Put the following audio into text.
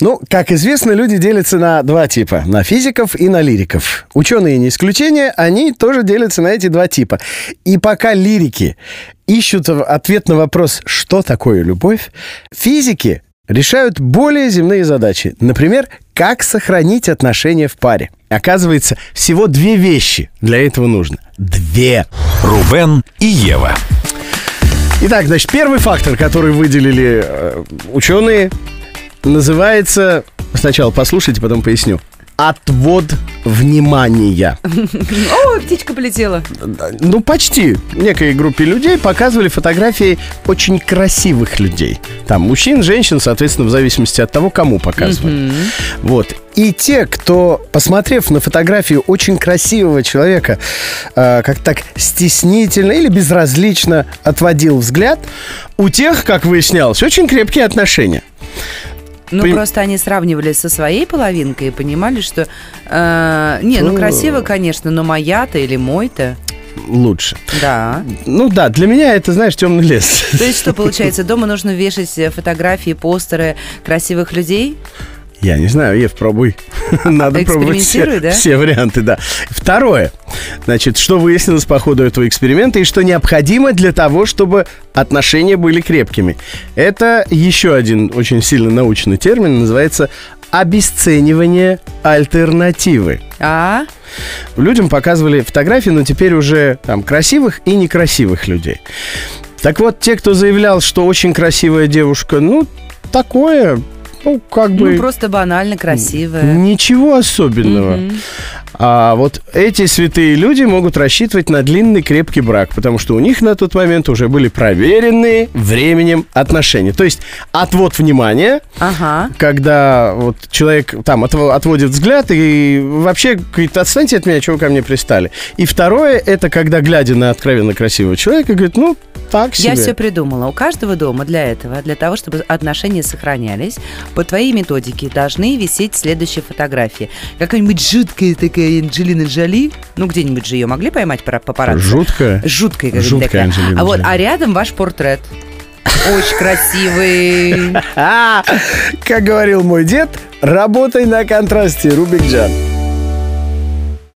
Ну, как известно, люди делятся на два типа. На физиков и на лириков. Ученые не исключение, они тоже делятся на эти два типа. И пока лирики ищут ответ на вопрос, что такое любовь, физики решают более земные задачи. Например, как сохранить отношения в паре. Оказывается, всего две вещи для этого нужно. Две. Рубен и Ева. Итак, значит, первый фактор, который выделили э, ученые, называется... Сначала послушайте, потом поясню. Отвод внимания. О, птичка полетела. Ну, почти. Некой группе людей показывали фотографии очень красивых людей. Там мужчин, женщин, соответственно, в зависимости от того, кому показывали. Вот. И те, кто, посмотрев на фотографию очень красивого человека, э, как так стеснительно или безразлично отводил взгляд, у тех, как выяснялось, очень крепкие отношения. Ну, Пон- просто они сравнивали со своей половинкой и понимали, что... э, не, ну, Ну. красиво, конечно, но моя-то или мой-то... Лучше. Да. Ну да, для меня это, знаешь, темный лес. То есть что получается? Дома нужно вешать фотографии, постеры красивых людей? Я не знаю, Ев, пробуй. Надо пробовать все, да? все варианты, да. Второе. Значит, что выяснилось по ходу этого эксперимента и что необходимо для того, чтобы отношения были крепкими. Это еще один очень сильно научный термин, называется обесценивание альтернативы. А? Людям показывали фотографии, но теперь уже там красивых и некрасивых людей. Так вот, те, кто заявлял, что очень красивая девушка, ну, такое, ну, как бы... Ну, просто банально красивая. Ничего особенного. Мгм. А вот эти святые люди могут рассчитывать на длинный крепкий брак, потому что у них на тот момент уже были проверенные временем отношения. То есть отвод внимания, Ага. когда вот человек там отво- отводит взгляд и вообще говорит, отстаньте от меня, чего вы ко мне пристали. И второе, это когда, глядя на откровенно красивого человека, говорит, ну, так себе. Я все придумала. У каждого дома для этого, для того, чтобы отношения сохранялись, по твоей методике должны висеть следующие фотографии. Какая-нибудь жуткая такая Анджелина Джоли, ну где-нибудь же ее могли поймать пара- папарацци? Жутко. Жуткая, какая-то Жуткая такая. Анджелина А вот, Джоли. а рядом ваш портрет. Очень красивый. Как говорил мой дед, работай на контрасте, Рубик Джан.